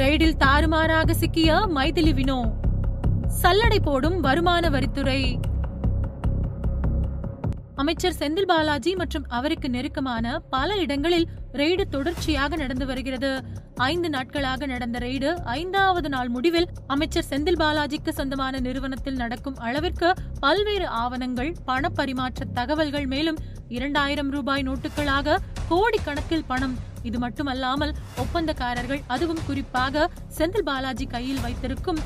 ரெய்டில் தாறுமாறாக சிக்கிய மைதிலி வினோ சல்லடை போடும் வருமான வரித்துறை. அமைச்சர் செந்தில் பாலாஜி மற்றும் அவருக்கு நெருக்கமான பல இடங்களில் ரெய்டு தொடர்ச்சியாக நடந்து வருகிறது. ஐந்து நாட்களாக நடந்த ரெய்டு ஐந்தாவது நாள் முடிவில் அமைச்சர் செந்தில் பாலாஜிக்கு சொந்தமான நிறுவனத்தில் நடக்கும் அளவிற்கு பல்வேறு ஆவணங்கள் பணப்பரிமாற்ற தகவல்கள் மேலும் இரண்டாயிரம் ரூபாய் நோட்டுகளாக கோடிக்கணக்கில் பணம் இது மட்டுமல்லாமல் ஒப்பந்தக்காரர்கள் அதுவும் குறிப்பாக செந்தில் பாலாஜி கையில் வைத்திருக்கும்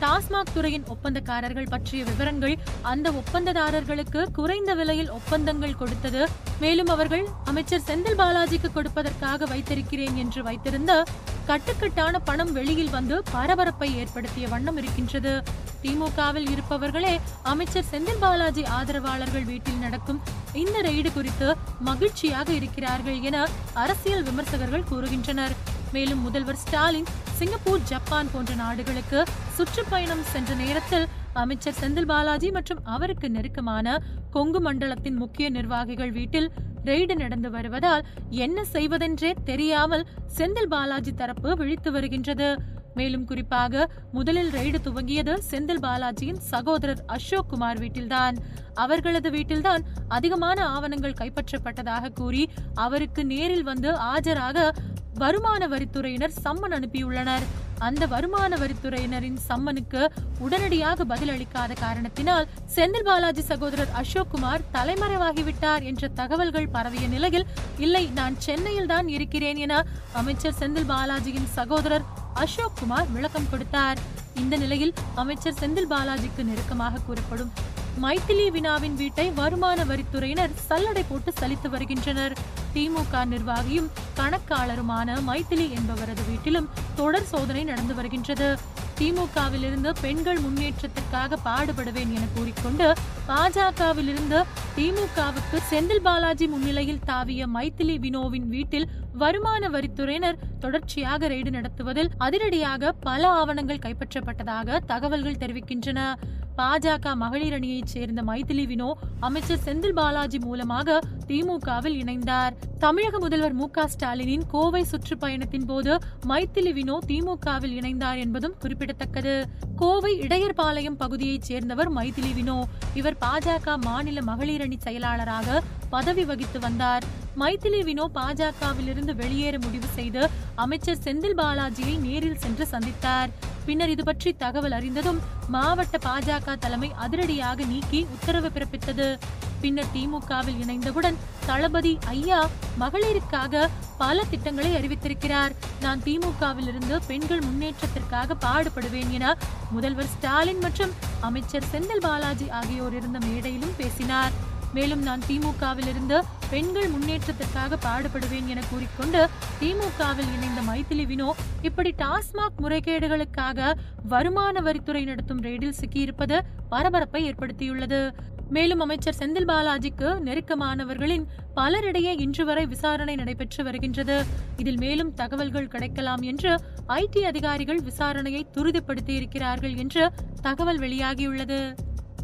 டாஸ்மாக் துறையின் ஒப்பந்தக்காரர்கள் பற்றிய விவரங்கள் அந்த ஒப்பந்ததாரர்களுக்கு குறைந்த விலையில் ஒப்பந்தங்கள் கொடுத்தது. மேலும் அவர்கள் அமைச்சர் செந்தில் பாலாஜிக்கு கொடுப்பதற்காக வைத்திருக்கிறேன் என்று வைத்திருந்த கட்டுக்கட்டான பணம் வெளியில் வந்து பரபரப்பை ஏற்படுத்திய வண்ணம் இருக்கின்றது. திமுகவில் இருப்பவர்களே அமைச்சர் செந்தில் பாலாஜி ஆதரவாளர்கள் வீட்டில் நடக்கும் இந்த ரெய்டு குறித்து மகிழ்ச்சியாக இருக்கிறார்கள் என அரசியல் விமர்சகர்கள் கூறுகின்றனர். மேலும் முதல்வர் ஸ்டாலின் சிங்கப்பூர் ஜப்பான் போன்ற நாடுகளுக்கு சுற்றுப்பயணம் சென்ற நேரத்தில் அமைச்சர் செந்தில் பாலாஜி மற்றும் அவருக்கு நெருக்கமான கொங்கு மண்டலத்தின் முக்கிய நிர்வாகிகள் வீட்டில் ரெய்டு நடந்து வருவதால் என்ன செய்வதென்றே தெரியாமல் செந்தில் பாலாஜி தரப்பு விழித்து வருகின்றது. மேலும் குறிப்பாக முதலில் ரெய்டு துவங்கியது செந்தில் பாலாஜியின் சகோதரர் அசோக் குமார் வீட்டில்தான். அவர்களது வீட்டில்தான் அதிகமான ஆவணங்கள் கைப்பற்றப்பட்டதாக கூறி அவருக்கு நேரில் வந்து ஆஜராக வருமான வரித்துறையினர் சம்மன் அனுப்பியுள்ளனர். அந்த வருமான வரித்துறையினரின் சம்மனுக்கு உடனடியாக பதில் அளிக்காத காரணத்தினால் செந்தில் பாலாஜி சகோதரர் அசோக் குமார் தலைமறைவாகிவிட்டார் என்ற தகவல்கள் பரவிய நிலையில் இல்லை நான் சென்னையில் தான் இருக்கிறேன் என அமைச்சர் செந்தில் பாலாஜியின் சகோதரர் அசோக் குமார் விளக்கம் கொடுத்தார். இந்த நிலையில் அமைச்சர் செந்தில் பாலாஜிக்கு நெருக்கமாக கூறப்படும் மைத்திலி வினாவின் வீட்டை வருமான வரித்துறையினர் சல்லடை போட்டு சலித்து வருகின்றனர். திமுக நிர்வாகியும் கணக்காளருமான மைத்திலி என்பவரது வீட்டிலும் தொடர் சோதனை நடந்து வருகின்றது. திமுகவில் இருந்து பெண்கள் முன்னேற்றத்திற்காக பாடுபடுவேன் என கூறிக்கொண்டு பாஜகவில் இருந்து திமுகவுக்கு செந்தில் பாலாஜி முன்னிலையில் தாவிய மைத்திலி வினோவின் வீட்டில் வருமான வரித்துறையினர் தொடர்ச்சியாக ரெய்டு நடத்துவதில் அதிரடியாக பல ஆவணங்கள் கைப்பற்றப்பட்டதாக தகவல்கள் தெரிவிக்கின்றன. பாஜக மகளிர் அணியைச் சேர்ந்த மைதிலி வினோ அமைச்சர் செந்தில் பாலாஜி மூலமாக திமுகவில் இணைந்தார். தமிழக முதல்வர் மு க ஸ்டாலினின் கோவை சுற்றுப்பயணத்தின் போது மைத்திலி வினோ திமுகவில் இணைந்தார் என்பதும் குறிப்பிடத்தக்கது. கோவை இடையர்பாளையம் பகுதியைச் சேர்ந்தவர் மைதிலி வினோ. இவர் பாஜக மாநில மகளிர் அணி செயலாளராக பதவி வகித்து வந்தார். மைதிலி வினோ பாஜகவிலிருந்து வெளியேற முடிவு செய்து அமைச்சர் செந்தில் பாலாஜியை நேரில் சென்று சந்தித்தார். பின்னர் இது பற்றி தகவல் அறிந்ததும் மாவட்ட பாஜக தலைமை அதிரடியாக நீக்கி உத்தரவு பிறப்பித்தது. பின்னர் திமுகவில் இணைந்தவுடன் தளபதி ஐயா மகளிருக்காக பல திட்டங்களை அறிவித்திருக்கிறார். நான் திமுகவில் இருந்து பெண்கள் முன்னேற்றத்திற்காக பாடுபடுவேன் என முதல்வர் ஸ்டாலின் மற்றும் அமைச்சர் செந்தில் பாலாஜி ஆகியோர் இருந்த மேடையிலும் பேசினார். மேலும் நான் திமுகவில் இருந்து பெண்கள் முன்னேற்றத்திற்காக பாடுபடுவேன் என கூறிக்கொண்டு திமுகவில் இணைந்த மைதிலி வினோ இப்படி டாஸ்மாக் முறைகேடுகளுக்காக வருமான வரித்துறை நடத்தும் ரெய்டில் சிக்கியிருப்பது பரபரப்பை ஏற்படுத்தியுள்ளது. மேலும் அமைச்சர் செந்தில் பாலாஜிக்கு நெருக்கமானவர்களின் பலரிடையே இன்று வரை விசாரணை நடைபெற்று வருகின்றது. இதில் மேலும் தகவல்கள் கிடைக்கலாம் என்று ஐடி அதிகாரிகள் விசாரணையை துரிதப்படுத்தியிருக்கிறார்கள் என்று தகவல் வெளியாகியுள்ளது.